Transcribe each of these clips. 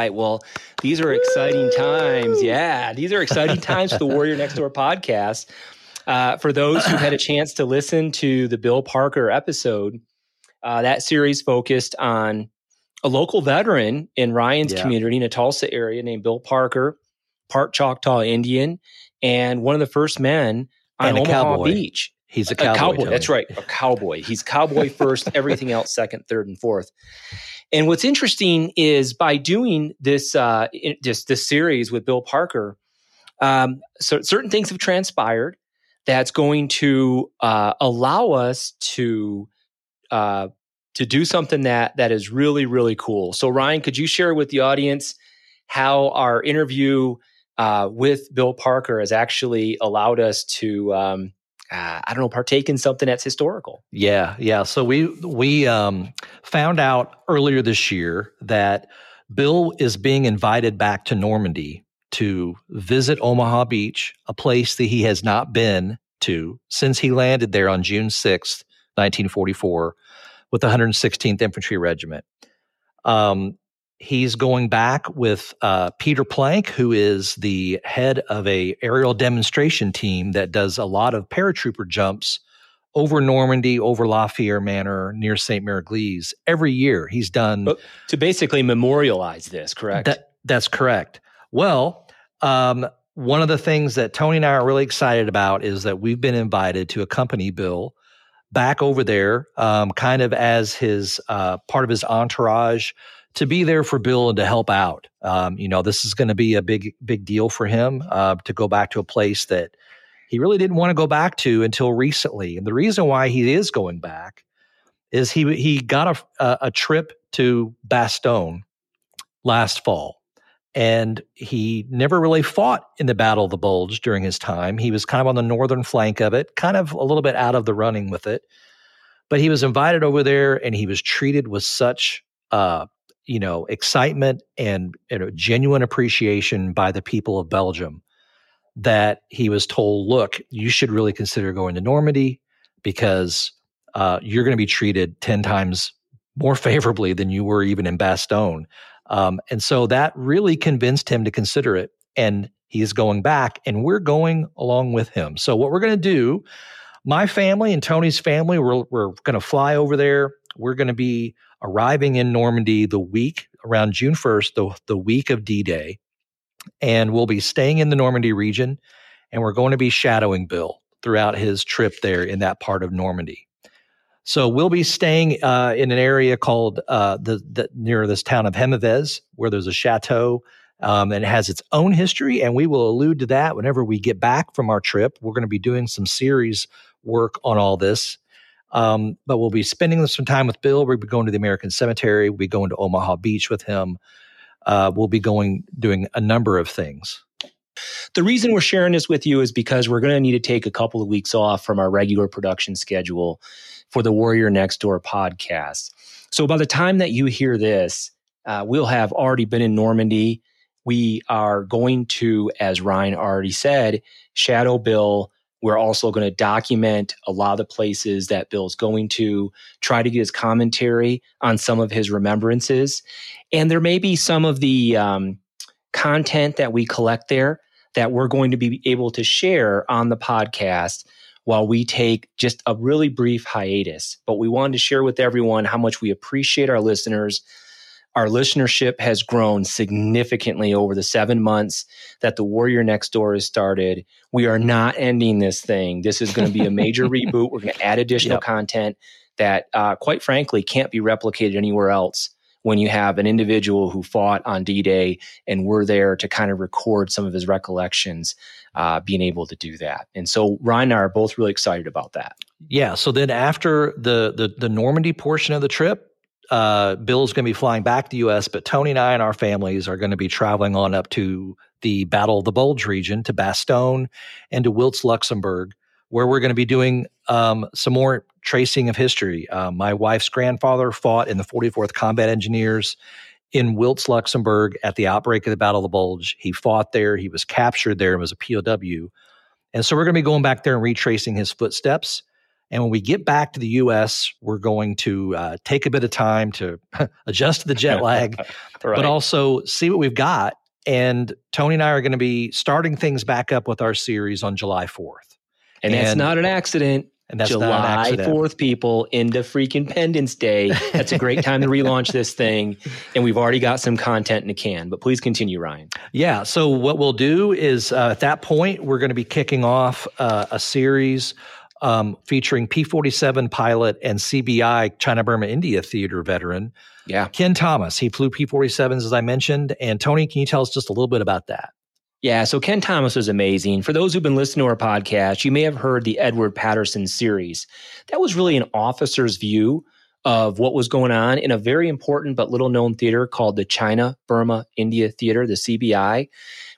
right. Well, these are exciting times. Yeah, these are exciting times for the Warrior Next Door podcast. Uh, for those who had a chance to listen to the Bill Parker episode, uh, that series focused on a local veteran in Ryan's yeah. community in the Tulsa area named Bill Parker, part Choctaw Indian, and one of the first men on Omaha cowboy. Beach. He's a cowboy. A cowboy. That's right. A cowboy. He's cowboy first, everything else second, third, and fourth. And what's interesting is by doing this uh, this, this series with Bill Parker, um, so certain things have transpired that's going to uh, allow us to uh, to do something that that is really really cool. So Ryan, could you share with the audience how our interview uh, with Bill Parker has actually allowed us to um, uh, I don't know, partake in something that's historical. Yeah, yeah. So we we um, found out earlier this year that Bill is being invited back to Normandy to visit Omaha Beach, a place that he has not been to since he landed there on June sixth, nineteen forty four, with the 116th Infantry Regiment. Um, he's going back with uh, Peter Plank, who is the head of a aerial demonstration team that does a lot of paratrooper jumps over Normandy, over La Fière Manor, near St. Mère-Église. Every year he's done but to basically memorialize this. Correct. That, that's correct. Well, um, one of the things that Tony and I are really excited about is that we've been invited to accompany Bill back over there, um, kind of as his uh, part of his entourage to be there for Bill and to help out. Um, you know, this is going to be a big, big deal for him uh, to go back to a place that he really didn't want to go back to until recently. And the reason why he is going back is he he got a, a trip to Bastogne last fall. And he never really fought in the Battle of the Bulge during his time. He was kind of on the northern flank of it, kind of a little bit out of the running with it. But he was invited over there and he was treated with such uh, you know excitement and you know, genuine appreciation by the people of Belgium that he was told, look, you should really consider going to Normandy because uh, you're going to be treated 10 times more favorably than you were even in Bastogne. Um, and so that really convinced him to consider it. And he's going back, and we're going along with him. So, what we're going to do, my family and Tony's family, we're, we're going to fly over there. We're going to be arriving in Normandy the week around June 1st, the, the week of D Day. And we'll be staying in the Normandy region and we're going to be shadowing Bill throughout his trip there in that part of Normandy. So we'll be staying uh, in an area called uh, the, the, near this town of Hemevez, where there's a chateau um, and it has its own history. And we will allude to that whenever we get back from our trip. We're going to be doing some series work on all this um, but we'll be spending some time with Bill. We'll be going to the American Cemetery. We'll be going to Omaha Beach with him. Uh, we'll be going doing a number of things. The reason we're sharing this with you is because we're going to need to take a couple of weeks off from our regular production schedule for the Warrior Next Door podcast. So by the time that you hear this, uh, we'll have already been in Normandy. We are going to, as Ryan already said, shadow Bill we're also going to document a lot of the places that Bill's going to, try to get his commentary on some of his remembrances. And there may be some of the um, content that we collect there that we're going to be able to share on the podcast while we take just a really brief hiatus. But we wanted to share with everyone how much we appreciate our listeners our listenership has grown significantly over the seven months that the Warrior Next Door has started. We are not ending this thing. This is going to be a major reboot. We're going to add additional yep. content that, uh, quite frankly, can't be replicated anywhere else when you have an individual who fought on D Day and we're there to kind of record some of his recollections, uh, being able to do that. And so Ryan and I are both really excited about that. Yeah. So then after the, the, the Normandy portion of the trip, uh, Bill's going to be flying back to the U.S., but Tony and I and our families are going to be traveling on up to the Battle of the Bulge region, to Bastogne, and to Wiltz, Luxembourg, where we're going to be doing um, some more tracing of history. Uh, my wife's grandfather fought in the 44th Combat Engineers in Wiltz, Luxembourg, at the outbreak of the Battle of the Bulge. He fought there. He was captured there and was a POW. And so we're going to be going back there and retracing his footsteps And when we get back to the US, we're going to uh, take a bit of time to adjust to the jet lag, right. but also see what we've got. And Tony and I are going to be starting things back up with our series on July 4th. And, and that's not an accident. And that's July 4th, people, into freaking Pendence Day. That's a great time to relaunch this thing. And we've already got some content in the can, but please continue, Ryan. Yeah. So, what we'll do is uh, at that point, we're going to be kicking off uh, a series um, featuring P 47 pilot and CBI, China Burma India Theater veteran. Yeah. Ken Thomas. He flew P 47s, as I mentioned. And Tony, can you tell us just a little bit about that? Yeah, so Ken Thomas was amazing. For those who've been listening to our podcast, you may have heard the Edward Patterson series. That was really an officer's view of what was going on in a very important but little known theater called the China Burma India Theater, the CBI.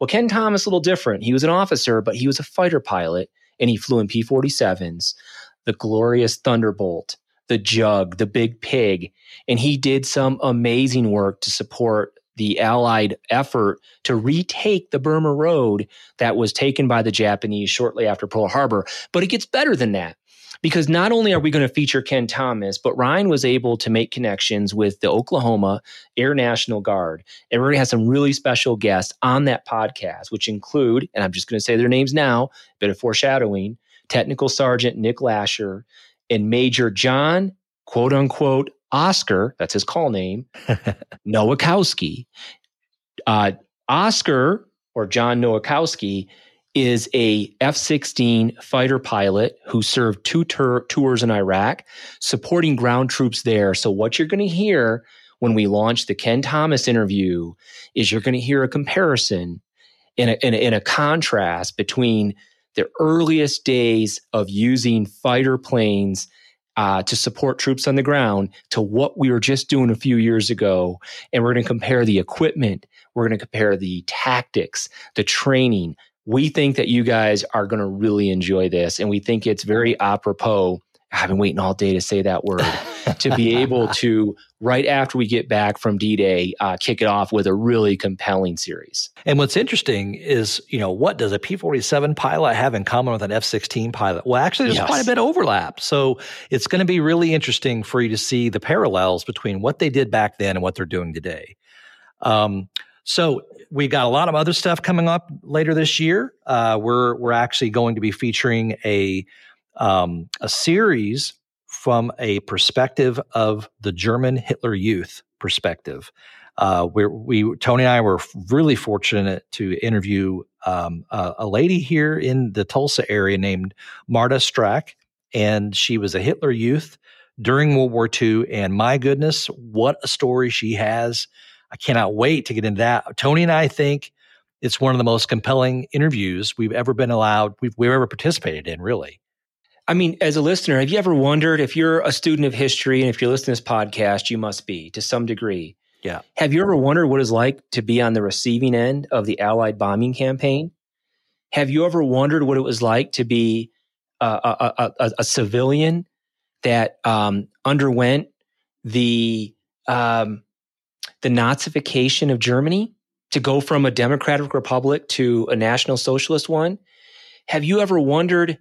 Well, Ken Thomas, a little different. He was an officer, but he was a fighter pilot and he flew in P 47s, the glorious Thunderbolt, the Jug, the Big Pig. And he did some amazing work to support the Allied effort to retake the Burma Road that was taken by the Japanese shortly after Pearl Harbor. But it gets better than that. Because not only are we going to feature Ken Thomas, but Ryan was able to make connections with the Oklahoma Air National Guard. And we're going to have some really special guests on that podcast, which include, and I'm just going to say their names now, a bit of foreshadowing Technical Sergeant Nick Lasher and Major John, quote unquote, Oscar, that's his call name, Nowakowski. Uh, Oscar or John Nowakowski is a F-16 fighter pilot who served two tours in Iraq, supporting ground troops there. So what you're going to hear when we launch the Ken Thomas interview is you're going to hear a comparison in a, in a, in a contrast between the earliest days of using fighter planes uh, to support troops on the ground to what we were just doing a few years ago. And we're going to compare the equipment, we're going to compare the tactics, the training. We think that you guys are going to really enjoy this. And we think it's very apropos I've been waiting all day to say that word to be able to right after we get back from D-Day uh, kick it off with a really compelling series. And what's interesting is, you know, what does a P-47 pilot have in common with an F-16 pilot? Well, actually, there's yes. quite a bit of overlap. So it's going to be really interesting for you to see the parallels between what they did back then and what they're doing today. Um, so we've got a lot of other stuff coming up later this year. Uh, we're we're actually going to be featuring a um, a series from a perspective of the German Hitler Youth perspective. Uh, where we Tony and I were really fortunate to interview um, a, a, lady here in the Tulsa area named Marta Strack, and she was a Hitler Youth during World War II. And my goodness, what a story she has! I cannot wait to get into that. Tony and I think it's one of the most compelling interviews we've ever been allowed we've, we've ever participated in. Really, I mean, as a listener, have you ever wondered if you're a student of history and if you're listening to this podcast, you must be to some degree. Yeah. Have you ever wondered what it's like to be on the receiving end of the Allied bombing campaign? Have you ever wondered what it was like to be a, a, a, a civilian that um, underwent the um, the Nazification of Germany to go from a democratic republic to a national socialist one? Have you ever wondered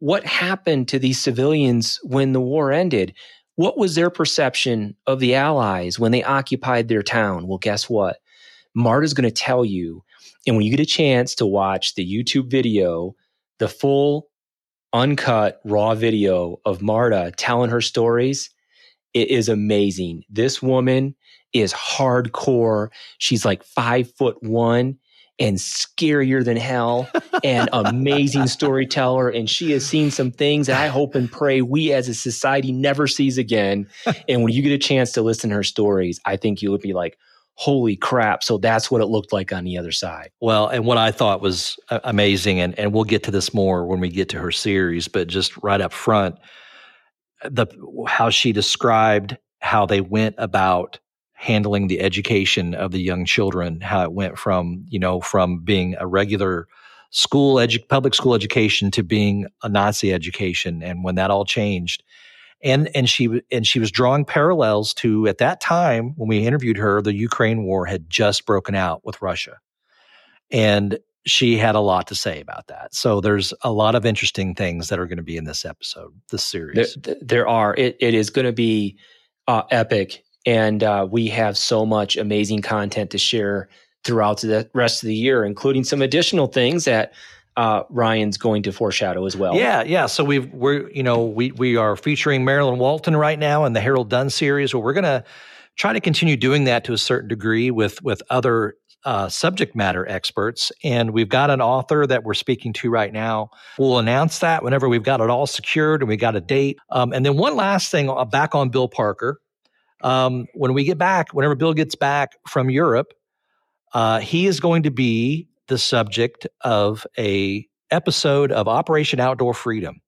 what happened to these civilians when the war ended? What was their perception of the Allies when they occupied their town? Well, guess what? Marta's going to tell you. And when you get a chance to watch the YouTube video, the full, uncut, raw video of Marta telling her stories, it is amazing. This woman is hardcore. She's like five foot one and scarier than hell and amazing storyteller. And she has seen some things that I hope and pray we as a society never sees again. And when you get a chance to listen to her stories, I think you'll be like, holy crap. So that's what it looked like on the other side. Well, and what I thought was uh, amazing, and, and we'll get to this more when we get to her series, but just right up front, the how she described how they went about handling the education of the young children, how it went from, you know, from being a regular school edu- public school education to being a Nazi education and when that all changed. And and she and she was drawing parallels to at that time when we interviewed her, the Ukraine war had just broken out with Russia. And she had a lot to say about that. So there's a lot of interesting things that are going to be in this episode, this series. There, there are. It, it is going to be uh, epic, and uh, we have so much amazing content to share throughout the rest of the year, including some additional things that uh, Ryan's going to foreshadow as well. Yeah, yeah. So we've we're you know we we are featuring Marilyn Walton right now in the Harold Dunn series. Well, we're going to try to continue doing that to a certain degree with with other uh, subject matter experts. And we've got an author that we're speaking to right now. We'll announce that whenever we've got it all secured and we got a date. Um, and then one last thing uh, back on Bill Parker. Um, when we get back, whenever Bill gets back from Europe, uh, he is going to be the subject of a episode of Operation Outdoor Freedom.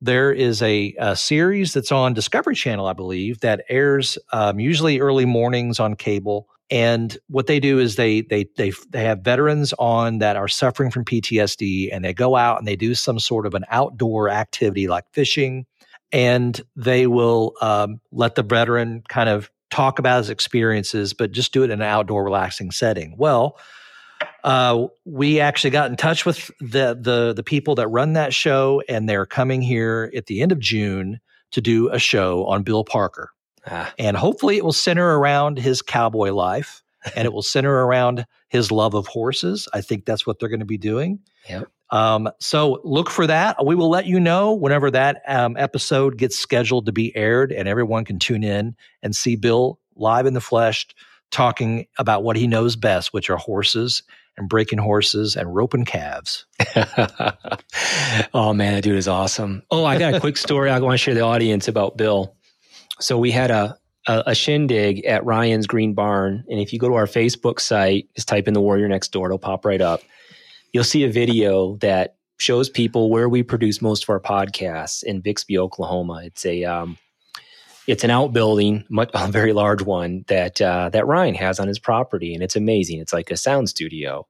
There is a, a series that's on Discovery Channel, I believe, that airs um, usually early mornings on cable. And what they do is they they they they have veterans on that are suffering from PTSD, and they go out and they do some sort of an outdoor activity like fishing, and they will um, let the veteran kind of talk about his experiences, but just do it in an outdoor, relaxing setting. Well, uh, we actually got in touch with the the the people that run that show, and they're coming here at the end of June to do a show on Bill Parker, ah. and hopefully it will center around his cowboy life, and it will center around his love of horses. I think that's what they're going to be doing. Yep. Um, so look for that. We will let you know whenever that um, episode gets scheduled to be aired, and everyone can tune in and see Bill live in the flesh talking about what he knows best, which are horses and breaking horses and roping calves. oh man, that dude is awesome. Oh, I got a quick story I want to share the audience about Bill. So we had a, a, a shindig at Ryan's Green Barn, and if you go to our Facebook site, just type in the Warrior Next Door, it'll pop right up. You'll see a video that shows people where we produce most of our podcasts in Bixby, Oklahoma. It's a um, it's an outbuilding, a very large one that uh, that Ryan has on his property, and it's amazing. It's like a sound studio.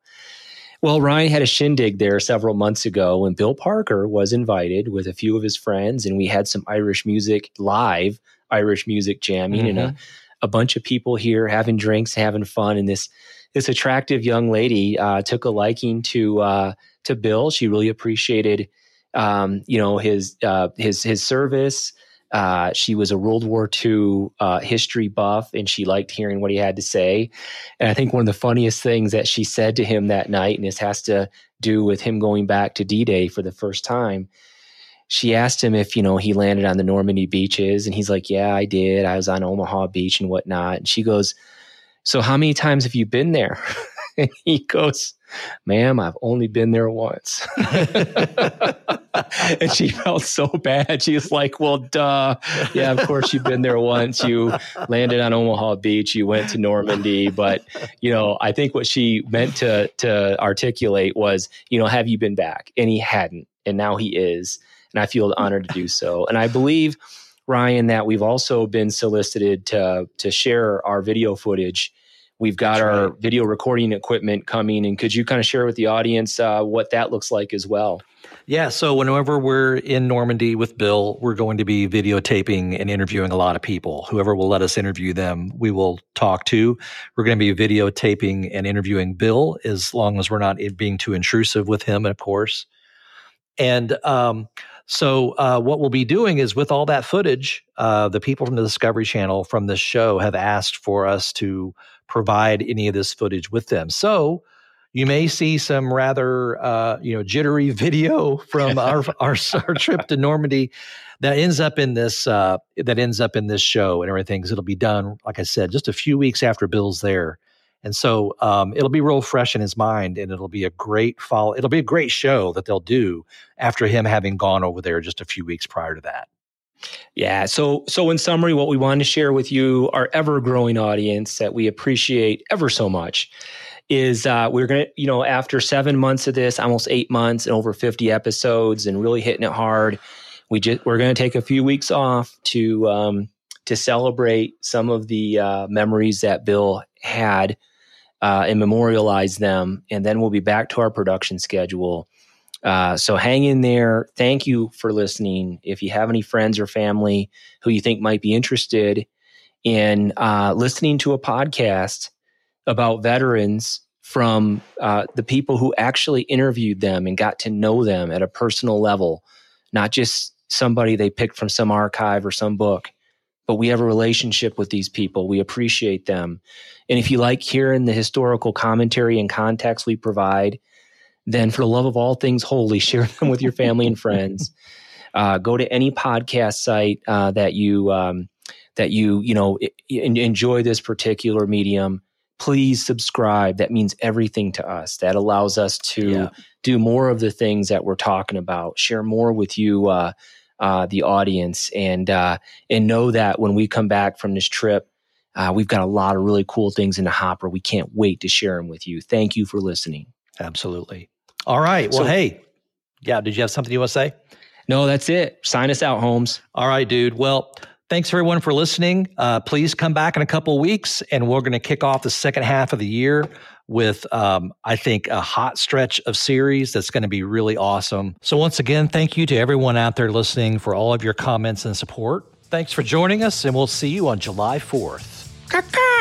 Well, Ryan had a shindig there several months ago when Bill Parker was invited with a few of his friends, and we had some Irish music live, Irish music jamming, mm-hmm. and a, mm-hmm. a bunch of people here having drinks, having fun. And this this attractive young lady uh, took a liking to uh, to Bill. She really appreciated, um, you know, his uh, his his service. Uh, she was a World War II uh, history buff, and she liked hearing what he had to say. And I think one of the funniest things that she said to him that night, and this has to do with him going back to D-Day for the first time. She asked him if you know he landed on the Normandy beaches, and he's like, "Yeah, I did. I was on Omaha Beach and whatnot." And she goes, "So how many times have you been there?" and he goes, ma'am, I've only been there once. and she felt so bad. She's like, well, duh. Yeah, of course you've been there once. You landed on Omaha Beach. You went to Normandy. But, you know, I think what she meant to, to articulate was, you know, have you been back? And he hadn't. And now he is. And I feel honored to do so. And I believe, Ryan, that we've also been solicited to, to share our video footage We've got That's our right. video recording equipment coming, and could you kind of share with the audience uh, what that looks like as well? Yeah, so whenever we're in Normandy with Bill, we're going to be videotaping and interviewing a lot of people. Whoever will let us interview them, we will talk to. We're going to be videotaping and interviewing Bill as long as we're not being too intrusive with him, of course. And um, so, uh, what we'll be doing is with all that footage, uh, the people from the Discovery Channel from this show have asked for us to provide any of this footage with them. So you may see some rather uh, you know jittery video from our, our, our trip to Normandy that ends up in this uh, that ends up in this show and everything because it'll be done like I said just a few weeks after Bill's there. And so um, it'll be real fresh in his mind, and it'll be a great follow. It'll be a great show that they'll do after him having gone over there just a few weeks prior to that. Yeah. So, so in summary, what we want to share with you, our ever growing audience that we appreciate ever so much, is uh, we're going to, you know, after seven months of this, almost eight months and over 50 episodes and really hitting it hard, we just, we're going to take a few weeks off to, um, to celebrate some of the uh, memories that Bill had uh, and memorialize them. And then we'll be back to our production schedule uh, so hang in there. Thank you for listening. If you have any friends or family who you think might be interested in uh, listening to a podcast about veterans from uh, the people who actually interviewed them and got to know them at a personal level, not just somebody they picked from some archive or some book, but we have a relationship with these people. We appreciate them. And if you like hearing the historical commentary and context we provide, then for the love of all things holy, share them with your family and friends. Uh, go to any podcast site uh, that you um, that you you know enjoy this particular medium please subscribe. That means everything to us. That allows us to yeah. do more of the things that we're talking about, share more with you, uh, uh, the audience, and uh, and know that when we come back from this trip, uh, we've got a lot of really cool things in the hopper. We can't wait to share them with you. Thank you for listening. Absolutely. All right. Well, so, hey, yeah. Did you have something you want to say? No, that's it. Sign us out, Holmes. All right, dude. Well. Thanks everyone for listening. Uh, please come back in a couple weeks, and we're going to kick off the second half of the year with, um, I think, a hot stretch of series that's going to be really awesome. So, once again, thank you to everyone out there listening for all of your comments and support. Thanks for joining us, and we'll see you on July 4th. Caca!